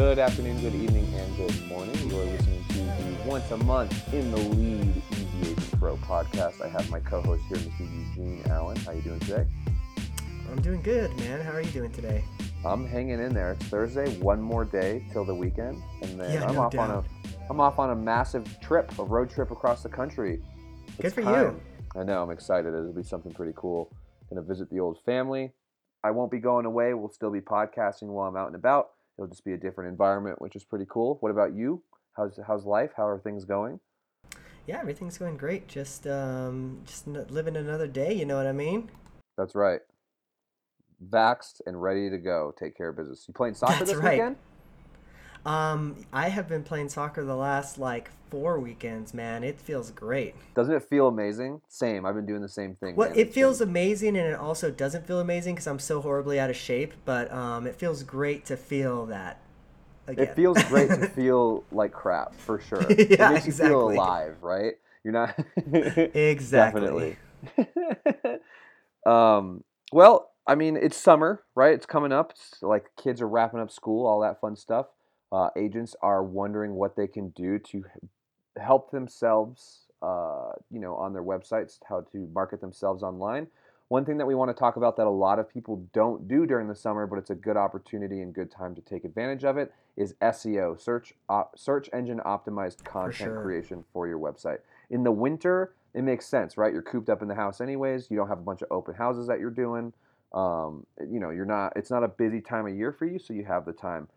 Good afternoon, good evening, and good morning. You are listening to the once a month in the lead Easy Agent Pro podcast. I have my co-host here, Mr. Eugene Allen. How are you doing today? I'm doing good, man. How are you doing today? I'm hanging in there. It's Thursday, one more day till the weekend, and then Yeah, I'm no off on a I'm off on a massive trip, a road trip across the country. Good It's for time. I know. I'm excited. It'll be something pretty cool. Gonna visit the old family. I won't be going away. We'll still be podcasting while I'm out and about. It'll just be a different environment, which is pretty cool. What about you? How's how's life? How are things going? Yeah, everything's going great. Just um, just living another day. You know what I mean? That's right. Vaxxed and ready to go. Take care of business. You playing soccer That's this right. weekend? Um, I have been playing soccer the last like four weekends, man. It feels great. Doesn't it feel amazing? Same. I've been doing the same thing. Well, man. it feels been- amazing, and it also doesn't feel amazing because I'm so horribly out of shape. But um, it feels great to feel that. Again. It feels great to feel like crap for sure. it Yeah, makes you feel exactly. alive, right? You're not Exactly. Um, well, I mean, it's summer, right? It's coming up. It's like kids are wrapping up school, all that fun stuff. Uh, agents are wondering what they can do to help themselves, uh, you know, on their websites, how to market themselves online. One thing that we want to talk about that a lot of people don't do during the summer, but it's a good opportunity and good time to take advantage of it, is SEO, search op- search engine optimized content sure. creation for your website. In the winter, it makes sense, right? You're cooped up in the house anyways. You don't have a bunch of open houses that you're doing. Um, you know, you're not. It's not a busy time of year for you, so you have the time.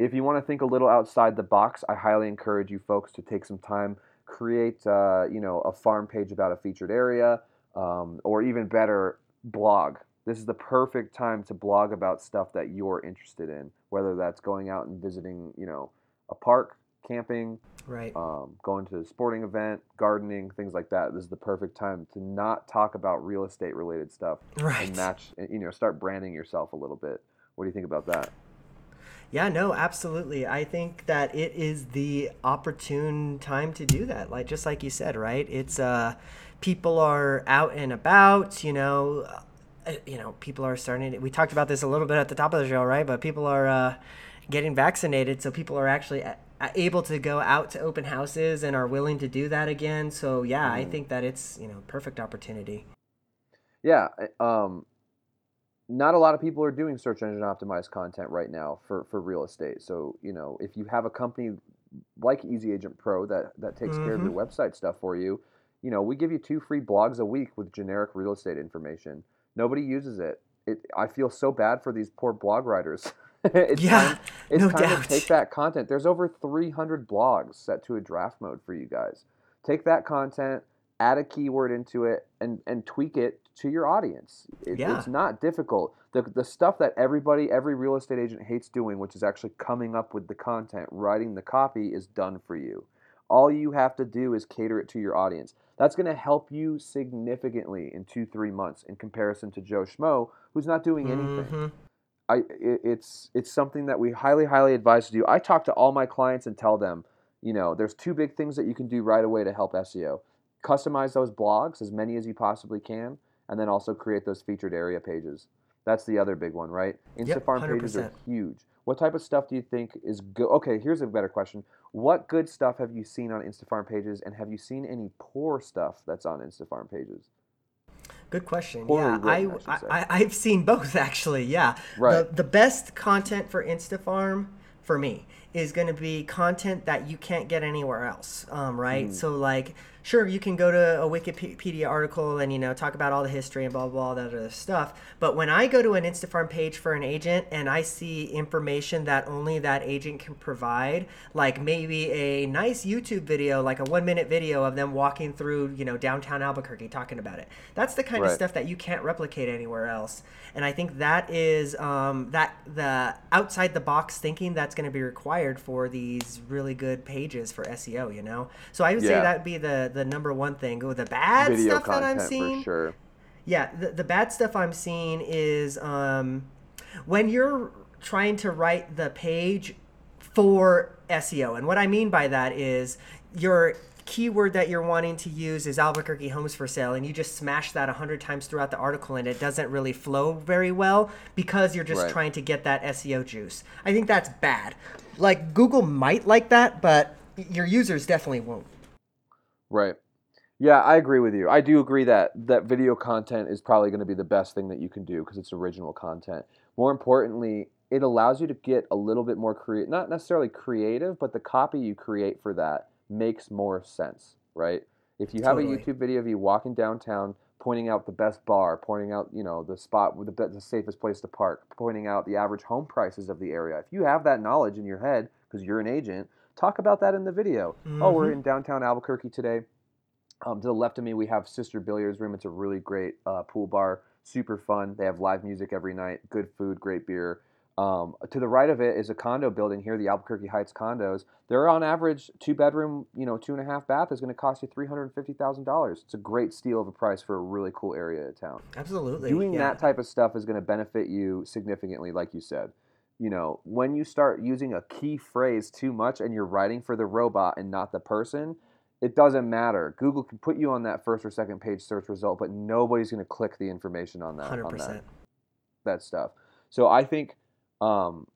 If you want to think a little outside the box, I highly encourage you folks to take some time, create, uh, you know, a farm page about a featured area, um, or even better, blog. This is the perfect time to blog about stuff that you're interested in, whether that's going out and visiting, you know, a park, camping, Right. um, going to a sporting event, gardening, things like that. This is the perfect time to not talk about real estate related stuff Right. and match, you know, start branding yourself a little bit. What do you think about that? Yeah, no, absolutely. I think that it is the opportune time to do that. Like just like you said, right? It's uh people are out and about, you know, uh, you know, people are starting to, we talked about this a little bit at the top of the show, right? But people are uh getting vaccinated, so people are actually a- a- able to go out to open houses and are willing to do that again. So, yeah, I think that it's, you know, perfect opportunity. Yeah, um, not a lot of people are doing search engine optimized content right now for, for real estate. So, you know, if you have a company like Easy Agent Pro that, that takes care of your mm-hmm. website stuff for you, you know, we give you two free blogs a week with generic real estate information. Nobody uses it. It I feel so bad for these poor blog writers. it's Yeah, time, it's no time doubt. to take that content. There's over 300 blogs set to a draft mode for you guys. Take that content, add a keyword into it, and and tweak it to your audience. It, Yeah. It's not difficult. The the stuff that everybody, every real estate agent hates doing, which is actually coming up with the content, writing the copy, is done for you. All you have to do is cater it to your audience. That's going to help you significantly in two, three months in comparison to Joe Schmo, who's not doing anything. Mhm. I it, it's it's something that we highly highly advise to do. I talk to all my clients and tell them, you know, there's two big things that you can do right away to help SEO. Customize those blogs as many as you possibly can, and then also create those featured area pages. That's the other big one, right? Yep, Instafarm pages are huge. What type of stuff do you think is good? Okay, here's a better question. What good stuff have you seen on Instafarm pages, and have you seen any poor stuff that's on Instafarm pages? Good question. Poorly yeah, written, I, I I I've seen both actually. Yeah. Right. The, the best content for Instafarm for me is going to be content that you can't get anywhere else, um, right? So like, sure, you can go to a Wikipedia article and you know talk about all the history and blah blah, blah all that other stuff. But when I go to an Instafarm page for an agent and I see information that only that agent can provide, like maybe a nice YouTube video, like a one minute video of them walking through you know downtown Albuquerque talking about it. That's the kind of stuff that you can't replicate anywhere else. And I think that is um, that the outside the box thinking that's going to be required for these really good pages for SEO. You know, so I would say that'd be the the number one thing. Oh, the bad Video stuff that I'm seeing, for sure. yeah, the, the bad stuff I'm seeing is um, when you're trying to write the page for SEO. And what I mean by that is your keyword that you're wanting to use is Albuquerque homes for sale and you just smash that a 100 times throughout the article and it doesn't really flow very well because you're just Right. trying to get that SEO juice. I think that's bad. Like Google might like that, but your users definitely won't. Right. Yeah, I agree with you. I do agree that that video content is probably going to be the best thing that you can do because it's original content. More importantly, it allows you to get a little bit more creative, not necessarily creative, but the copy you create for that makes more sense, right? If you have Totally. a YouTube video of you walking downtown, pointing out the best bar, pointing out, you know, the spot with the, be- the safest place to park, pointing out the average home prices of the area. If you have that knowledge in your head because you're an agent, talk about that in the video. Oh, we're in downtown Albuquerque today. Um, to the left of me, we have Sister Billiards Room. It's a really great uh, pool bar, super fun. They have live music every night, good food, great beer. Um, to the right of it is a condo building here, the Albuquerque Heights condos. They're on average two bedroom, you know, two and a half bath is going to cost you three hundred and fifty thousand dollars. It's a great steal of a price for a really cool area of town Absolutely. doing yeah. that type of stuff is going to benefit you significantly like you said you know when you start using a key phrase too much and you're writing for the robot and not the person it doesn't matter google can put you on that first or second page search result but nobody's going to click the information on that on 100%. that, that stuff so i think um,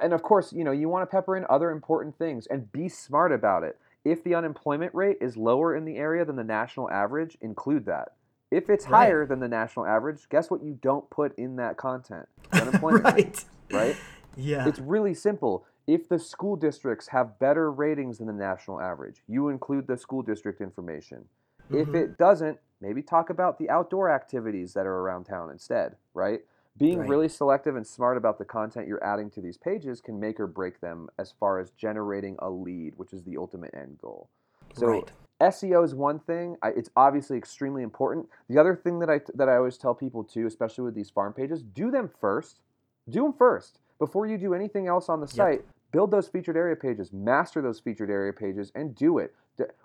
and of course you know you want to pepper in other important things and be smart about it if the unemployment rate is lower in the area than the national average include that if it's Right. higher than the national average, guess what you don't put in that content? Unemployment rate, right. right? Yeah. It's really simple. If the school districts have better ratings than the national average, you include the school district information. If Mhm. it doesn't, maybe talk about the outdoor activities that are around town instead, right? Being Right. really selective and smart about the content you're adding to these pages can make or break them as far as generating a lead, which is the ultimate end goal. So Right. SEO is one thing. I, it's obviously extremely important. The other thing that I that I always tell people too, especially with these farm pages, do them first. Do them first before you do anything else on the site. Build those featured area pages, master those featured area pages, and do it.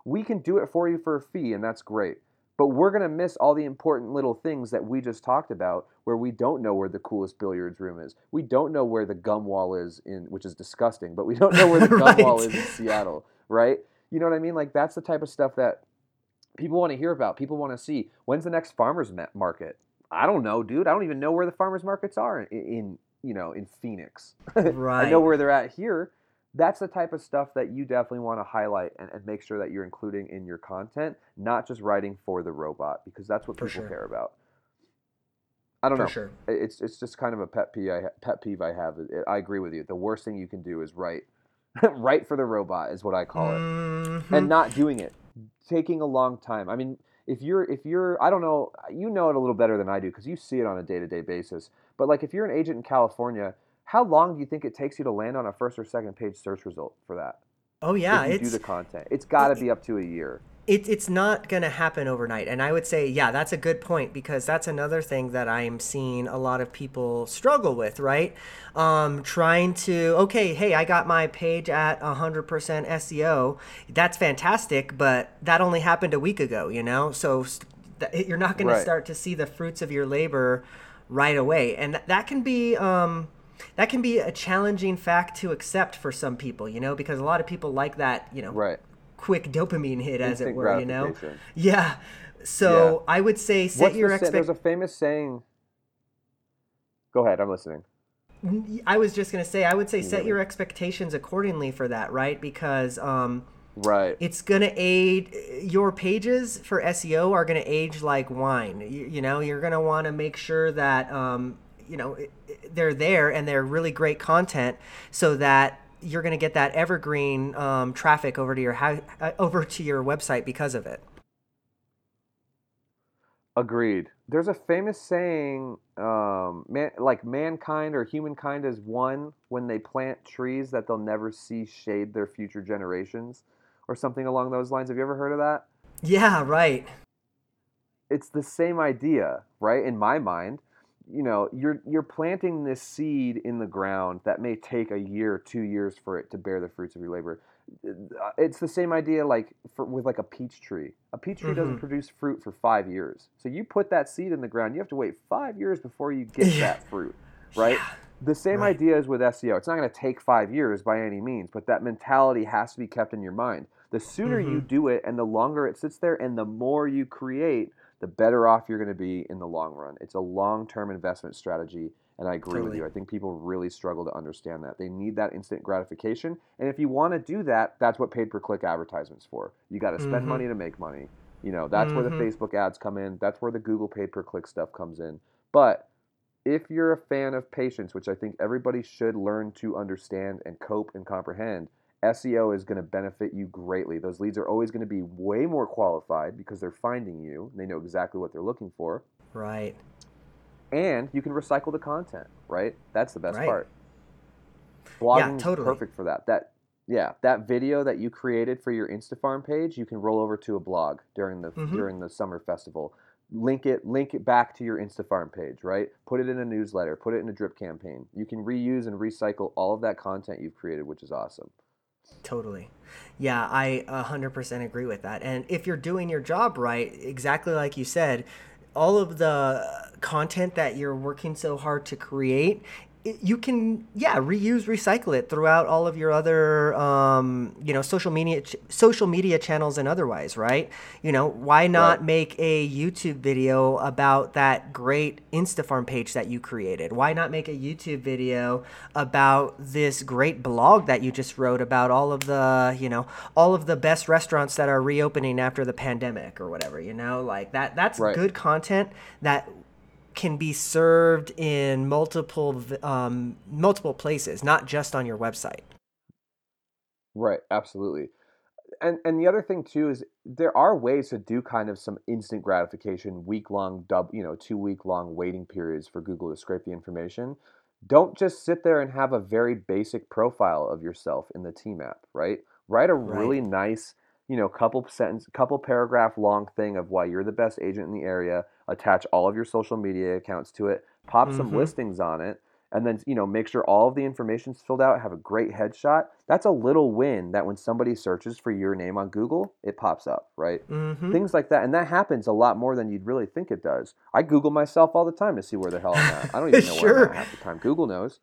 We can do it for you for a fee, and that's great. But we're gonna miss all the important little things that we just talked about, where we don't know where the coolest billiards room is. We don't know where the gum wall is in, which is disgusting. But we don't know where the gum wall is in Seattle, right? You know what I mean? Like that's the type of stuff that people want to hear about. People want to see. When's the next farmers market? I don't know, dude. I don't even know where the farmers markets are in, in you know in Phoenix. Right. I know where they're at here. That's the type of stuff that you definitely want to highlight and, and make sure that you're including in your content, not just writing for the robot, because that's what For people sure. care about. I don't For know. sure. It's it's just kind of a pet peeve. I, pet peeve I have. I agree with you. The worst thing you can do is write, write for the robot is what I call it Mhm. and not doing it taking a long time i mean if you're if you're i don't know you know it a little better than i do because you see it on a day-to-day basis but like if you're an agent in california how long do you think it takes you to land on a first or second page search result for that oh yeah, if you do the content it's got to be up to a year it, it's not going to happen overnight. And I would say, yeah, that's a good point because that's another thing that I'm seeing a lot of people struggle with, right? Um, trying to, okay, hey, I got my page at 100% SEO. That's fantastic, but that only happened a week ago, you know? So st- you're not going Right. to start to see the fruits of your labor right away. And th- that can be. Um, that can be a challenging fact to accept for some people, you know, because a lot of people like that, you know, right quick dopamine hit, as it were. You know. Yeah. So Yeah. I would say set What's your the, sa- there's a famous saying go ahead i'm listening I was just gonna say I would say set your expectations accordingly for that, right? Because um, right it's gonna aid your pages for SEO are gonna age like wine. You, you know, you're gonna want to make sure that um, you know they're there and they're really great content, so that you're going to get that evergreen um, traffic over to your house, uh, over to your website because of it. Agreed. There's a famous saying, um, man, like mankind or humankind is one when they plant trees that they'll never see shade their future generations, or something along those lines. Have you ever heard of that? Yeah, right. It's the same idea, right? In my mind, you know, you're you're planting this seed in the ground that may take a year, two years for it to bear the fruits of your labor. Uh, it's the same idea like for, with like a peach tree. A peach tree mm-hmm. doesn't produce fruit for five years. So you put that seed in the ground, you have to wait five years before you get yeah. that fruit, right? Yeah. The same right. idea is with SEO. It's not going to take five years by any means, but that mentality has to be kept in your mind. The sooner mm-hmm. you do it and the longer it sits there and the more you create, the better off you're going to be in the long run. It's a long term investment strategy and I agree totally. with you. I think people really struggle to understand that. They need that instant gratification. And if you want to do that, that's what paid per click advertisements for. You got to spend mm-hmm. money to make money. You know, that's mm-hmm. where the mm-hmm. Facebook ads come in. That's where the Google paid per click stuff comes in. But if you're a fan of patience, which I think everybody should learn to understand and cope and comprehend, SEO is going to benefit you greatly. Those leads are always going to be way more qualified because they're finding you. They know exactly what they're looking for. Right and you can recycle the content, right? That's the best right. part. Blogging yeah, totally. perfect for that. That yeah, that video that you created for your Instafarm page, you can roll over to a blog during the mm-hmm. during the summer festival. Link it link it back to your Instafarm page, right? Put it in a newsletter, put it in a drip campaign. You can reuse and recycle all of that content you've created, which is awesome. Totally. Yeah, I 100% agree with that. And if you're doing your job right, exactly like you said, all of the content that you're working so hard to create you can yeah reuse recycle it throughout all of your other um, you know social media ch- social media channels and otherwise right you know why not right. make a youtube video about that great instafarm page that you created why not make a youtube video about this great blog that you just wrote about all of the you know all of the best restaurants that are reopening after the pandemic or whatever you know like that that's right. good content that can be served in multiple um, multiple places, not just on your website. Right, absolutely. And and the other thing too is there are ways to do kind of some instant gratification, week long dub, you know, two week long waiting periods for Google to scrape the information. Don't just sit there and have a very basic profile of yourself in the team app, right? Write a right. really nice you know, couple sentence, couple paragraph long thing of why you're the best agent in the area. Attach all of your social media accounts to it. Pop mm-hmm. some listings on it, and then you know make sure all of the information's filled out. Have a great headshot. That's a little win that when somebody searches for your name on Google, it pops up, right? Mm-hmm. Things like that, and that happens a lot more than you'd really think it does. I Google myself all the time to see where the hell I'm at. I don't even know sure. where I'm at half the time. Google knows.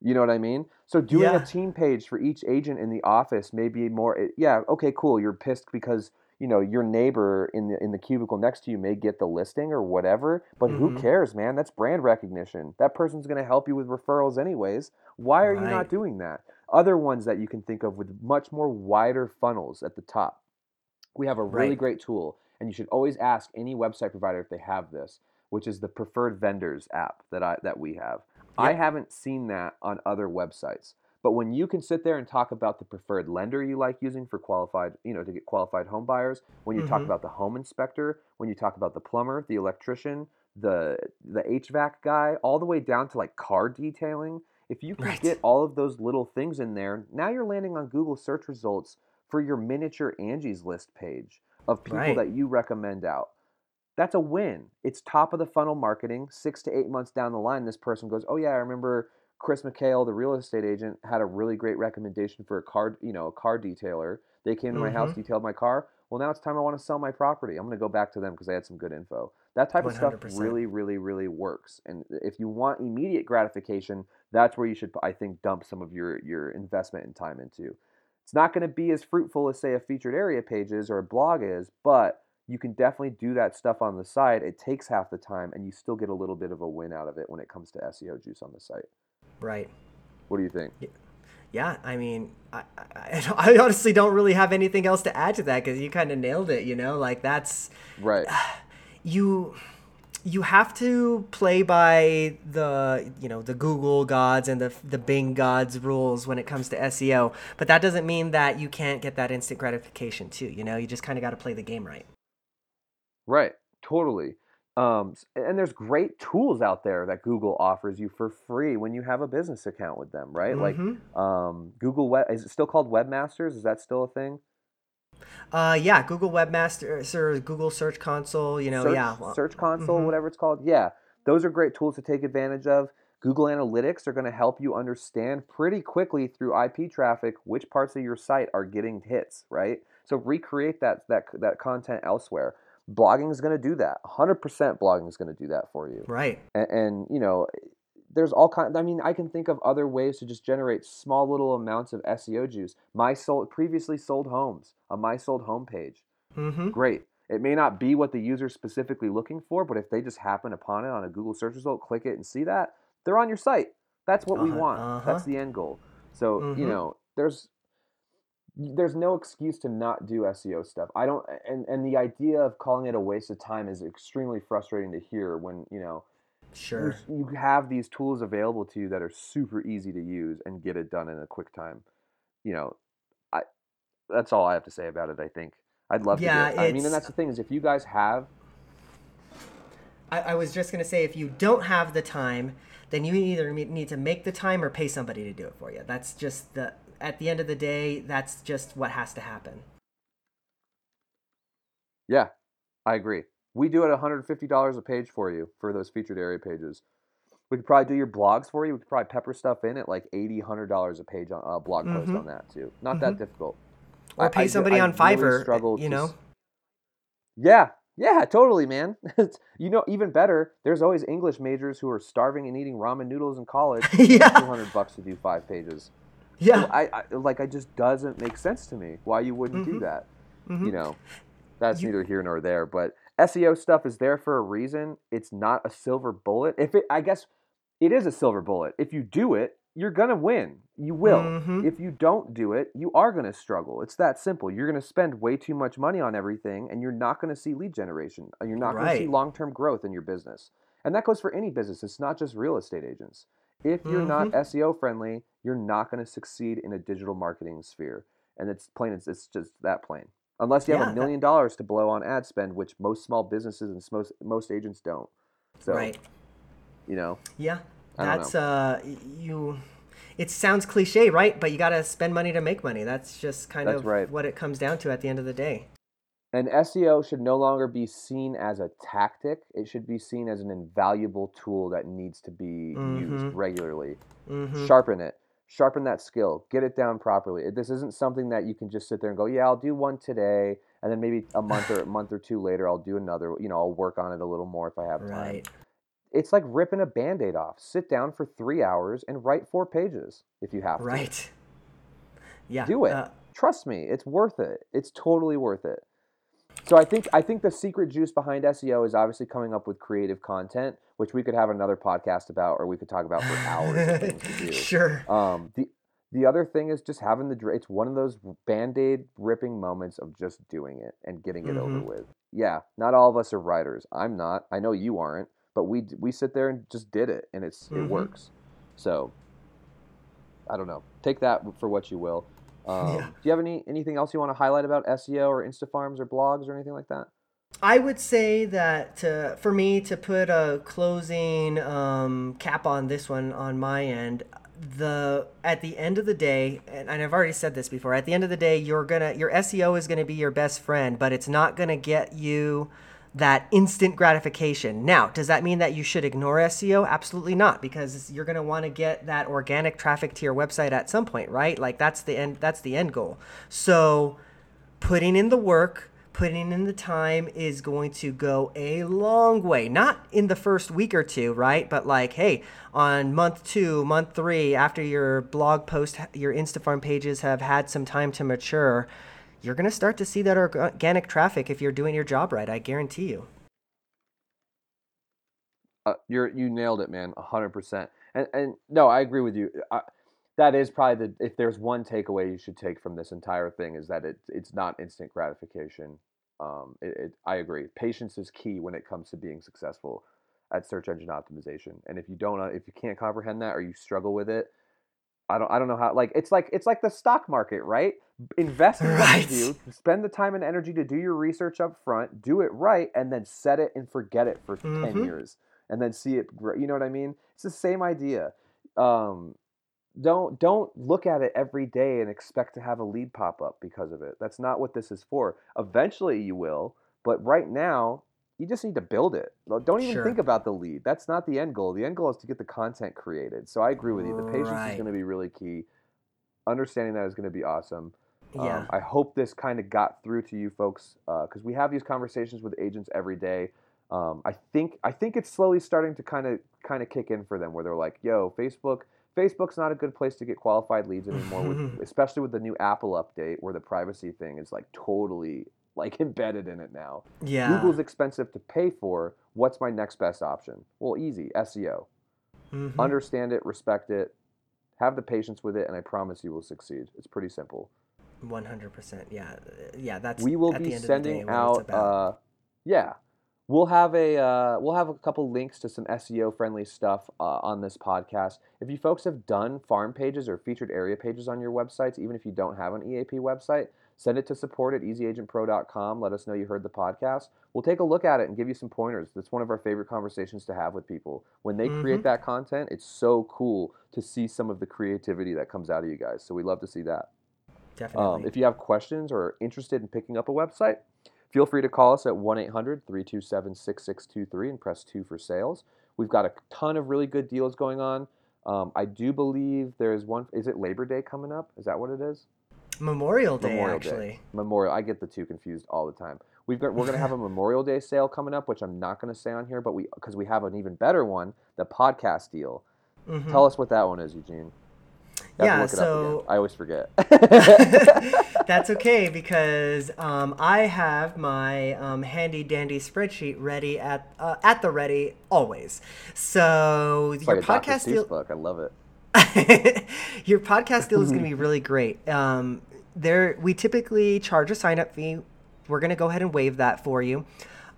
You know what I mean? So doing yeah. a team page for each agent in the office may be more. Eh, yeah, okay, cool. You're pissed because you know your neighbor in the in the cubicle next to you may get the listing or whatever. But mm-hmm. who cares, man? That's brand recognition. That person's going to help you with referrals anyways. Why are right. you not doing that? Other ones that you can think of with much more wider funnels at the top. We have a really right. great tool, and you should always ask any website provider if they have this, which is the preferred vendors app that I that we have. I haven't seen that on other websites. But when you can sit there and talk about the preferred lender you like using for qualified, you know, to get qualified home buyers, when you mm-hmm. talk about the home inspector, when you talk about the plumber, the electrician, the the HVAC guy, all the way down to like car detailing, if you can right. get all of those little things in there, now you're landing on Google search results for your miniature Angie's list page of people right. that you recommend out that's a win. It's top of the funnel marketing. Six to eight months down the line, this person goes, "Oh yeah, I remember Chris McHale, the real estate agent, had a really great recommendation for a car, you know, a car detailer. They came to my mm-hmm. house, detailed my car. Well, now it's time I want to sell my property. I'm going to go back to them because they had some good info. That type 100%. of stuff really, really, really works. And if you want immediate gratification, that's where you should, I think, dump some of your your investment and time into. It's not going to be as fruitful as say a featured area page is or a blog is, but you can definitely do that stuff on the side. It takes half the time, and you still get a little bit of a win out of it when it comes to SEO juice on the site. Right. What do you think? Yeah, I mean, I, I, I honestly don't really have anything else to add to that because you kind of nailed it. You know, like that's right. You you have to play by the you know the Google gods and the the Bing gods rules when it comes to SEO. But that doesn't mean that you can't get that instant gratification too. You know, you just kind of got to play the game right. Right. Totally. Um, and there's great tools out there that Google offers you for free when you have a business account with them, right? Like hmm um, Google Web, is it still called Webmasters? Is that still a thing? Uh, yeah, Google Webmasters or Google Search Console. You know, Search yeah. Search Console, mhm. whatever it's called. Yeah, those are great tools to take advantage of. Google Analytics are going to help you understand pretty quickly through IP traffic which parts of your site are getting hits, right? So recreate that that that content elsewhere. Blogging is going to do that. 100% blogging is going to do that for you. Right. and, and you know there's all kind i mean i can think of other ways to just generate small little amounts of seo juice my sold previously sold homes on my sold homepage Mm-hmm. great it may not be what the user's specifically looking for but if they just happen upon it on a google search result click it and see that they're on your site that's what we Uh, want uh-huh. that's the end goal so you Mhm. know there's there's no excuse to not do SEO stuff. I don't and and the idea of calling it a waste of time is extremely frustrating to hear when, you know, Sure. you you have these tools available to you that are super easy to use and get it done in a quick time. You know, I that's all I have to say about it. I think I'd love Yeah, to. Do it. I mean, and that's the thing is if you guys have, I, I was just gonna say, if you don't have the time, then you either need to make the time or pay somebody to do it for you. That's just the. At the end of the day, that's just what has to happen. yeah, I agree. We do it $150 a page for you for those featured area pages. We could probably do your blogs for you. We could probably pepper stuff in at like 80 $100 a page on a blog post Mhm. on that too. Not that difficult. Or I- pay I somebody I on Fiverr. struggle you know. Yeah, yeah, totally, man. You know, even better, there's always English majors who are starving and eating ramen noodles in college. Yeah. two hundred bucks to do five pages. Yeah. I, I like, it just doesn't make sense to me why you wouldn't do Mhm. that. Mhm. You know, that's You- neither here nor there. But SEO stuff is there for a reason. It's not a silver bullet. If it, I guess, it is a silver bullet. If you do it, you're gonna win. You will. Mhm. If you don't do it, you are gonna struggle. It's that simple. You're gonna spend way too much money on everything, and you're not gonna see lead generation. and You're not gonna see long-term growth in your business. And that goes for any business. It's not just real estate agents. If you're not Mhm. SEO friendly, you're not going to succeed in a digital marketing sphere. And it's plain. It's, it's just that plain. Unless you have Yeah, a that- million dollars to blow on ad spend, which most small businesses and most most agents don't. So right. you know, Yeah. That's uh you. It sounds cliche, right? But you gotta spend money to make money. That's just kind That's of right. what it comes down to at the end of the day. and SEO should no longer be seen as a tactic. It should be seen as an invaluable tool that needs to be used Mhm. regularly. Mm-hmm. Sharpen it. Sharpen that skill. Get it down properly. This isn't something that you can just sit there and go, "Yeah, I'll do one today." And then maybe a month or a month or two later, I'll do another. You know, I'll work on it a little more if I have time. Right. it's like ripping a band-aid off sit down for three hours and write four pages if you have to Right. Yeah. do it uh, trust me it's worth it it's totally worth it so i think i think the secret juice behind seo is obviously coming up with creative content which we could have another podcast about or we could talk about for hours of things to do. Sure. um, the the other thing is just having the it's one of those band-aid ripping moments of just doing it and getting it over Mhm. with. Yeah not all of us are writers. I'm not. I know you aren't but we we sit there and just did it and it's Mhm. it works. So i don't know. Take that for what you will um, Yeah. do you have any anything else you want to highlight about seo or instafarms or blogs or anything like that I would say that to, for me to put a closing um, cap on this one on my end, the at the end of the day, and I've already said this before, at the end of the day, you're gonna your SEO is gonna be your best friend, but it's not gonna get you that instant gratification. Now, does that mean that you should ignore SEO? Absolutely not, because you're gonna want to get that organic traffic to your website at some point, right? Like that's the end. That's the end goal. So putting in the work, putting in the time is going to go a long way. Not in the first week or two, right? But like, hey, on month two, month three, after your blog post, your Instafarm pages have had some time to mature, you're going to start to see that organic traffic if you're doing your job right. I guarantee you. Uh, you're you nailed it, man, hundred percent. And and no, I agree with you. I, that is probably the if there's one takeaway you should take from this entire thing is that it it's not instant gratification. Um, it, it, I agree. Patience is key when it comes to being successful at search engine optimization. And if you don't, uh, if you can't comprehend that or you struggle with it, I don't, I don't know how. Like it's like it's like the stock market, right? Invest in Right. what you do, spend the time and energy to do your research up front, do it right, and then set it and forget it for ten Mhm. years, and then see it. grow. You know what I mean? It's the same idea. Um, don't don't look at it every day and expect to have a lead pop up because of it. That's not what this is for. Eventually you will, but right now you just need to build it. Don't even Sure. think about the lead. That's not the end goal. The end goal is to get the content created. So I agree with you. The patience is going to be really key. Understanding that is going to be awesome. Um, Yeah. I hope this kind of got through to you folks because we have these conversations with agents every day. Um, I think I think it's slowly starting to kind of kind of kick in for them where they're like, "Yo, Facebook, Facebook's not a good place to get qualified leads anymore, with, especially with the new Apple update where the privacy thing is like totally like embedded in it now. yeah. Google's expensive to pay for. What's my next best option? Well, easy, SEO. Mhm. Understand it, respect it, have the patience with it, and I promise you will succeed. It's pretty simple. One hundred percent. Yeah, yeah. That's we will at be the end of the day sending out uh yeah we'll have a uh, we'll have a couple links to some seo friendly stuff uh, on this podcast if you folks have done farm pages or featured area pages on your websites even if you don't have an eap website send it to support at easyagentpro.com let us know you heard the podcast we'll take a look at it and give you some pointers that's one of our favorite conversations to have with people when they create Mhm. that content it's so cool to see some of the creativity that comes out of you guys so we love to see that Definitely. um, if you have questions or are interested in picking up a website, feel free to call us at 1 800 327 6623 and press 2 for sales. We've got a ton of really good deals going on. Um, I do believe there's one. Is it Labor Day coming up? Is that what it is? Memorial Day, Memorial actually. Day. Memorial. I get the two confused all the time. We've got we're gonna have a Memorial Day sale coming up, which I'm not gonna say on here, but we because we have an even better one, the podcast deal. Mhm. Tell us what that one is, Eugene. You have to Yeah, look it up again. so- I always forget. That's okay because um, I have my um, handy dandy spreadsheet ready at uh, at the ready always. So It's your like podcast deal, book. I love it. your podcast deal is going to be really great. Um, there, we typically charge a sign up fee. We're going to go ahead and waive that for you.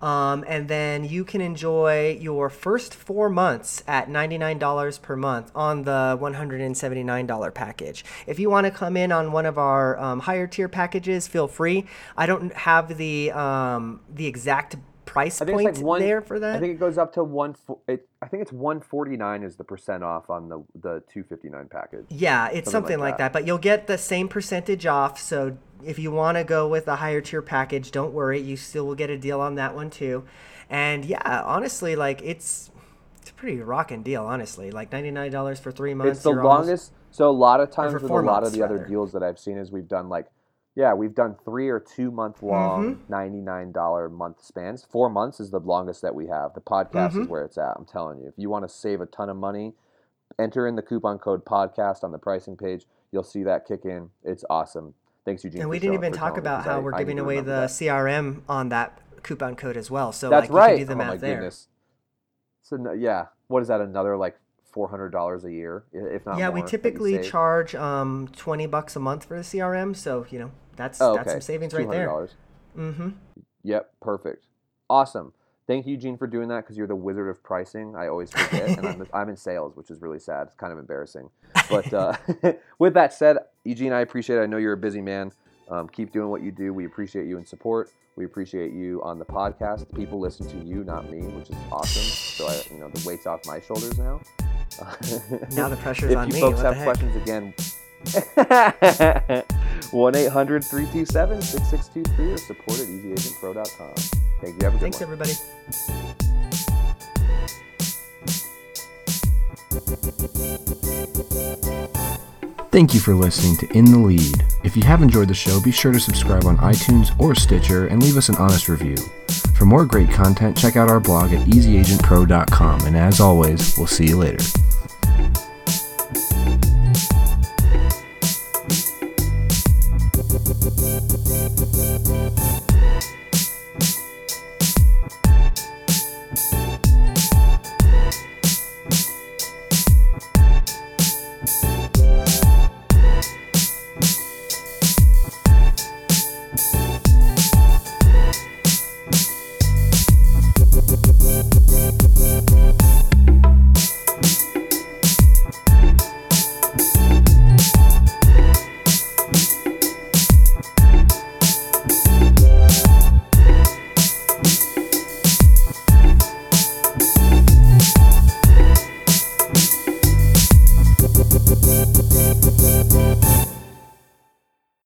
Um, and then you can enjoy your first four months at $99 per month on the $179 package. If you want to come in on one of our um, higher tier packages, feel free. I don't have the um, the exact price I think point it's like one there for that. I think it goes up to one. It, I think it's one forty nine is the percent off on the the two fifty nine package. Yeah, it's Something something, like like, that. that. But you'll get the same percentage off. So if you want to go with a higher tier package, don't worry. You still will get a deal on that one too. And yeah, honestly, like it's it's a pretty rocking deal. Honestly, like ninety nine dollars for three months. It's the you're almost- longest. So a lot of times with a lot of the other deals that I've seen is we've done like, yeah, we've done three or two month long Mm-hmm. ninety nine dollar month spans. Four months is the longest that we have. The podcast is Mhm. where it's at. I'm telling you, if you want to save a ton of money, enter in the coupon code podcast on the pricing page. You'll see that kick in. It's awesome. Thanks, Eugene. And we didn't even talk about how I- we're I giving away the that. CRM on that coupon code as well. So That's like right. do the oh my math there. goodness. So yeah, what is that? Another like four hundred dollars a year, if not Yeah, more. we typically charge um, twenty bucks a month for the CRM. So you know that's Oh, that's some savings right there. $200. Mm-hmm. Yep, perfect. Awesome. Thank you, Eugene, for doing that because you're the wizard of pricing. I always forget, and I'm, I'm in sales, which is really sad. It's kind of embarrassing. But uh, with that said, Eugene, I appreciate it. I know you're a busy man. Um, keep doing what you do. We appreciate you in support. We appreciate you on the podcast. People listen to you, not me, which is awesome. So I, you know, the weight's off my shoulders now. Now the pressure's if on you me. folks what the have heck? questions again 1-800-327-6623 or support at easyagentpro.com thank you have a good Thanks one everybody. Thank you for listening to In the Lead. If you have enjoyed the show, be sure to subscribe on iTunes or Stitcher and leave us an honest review. For more great content, check out our blog at easyagentpro.com. And as always, we'll see you later.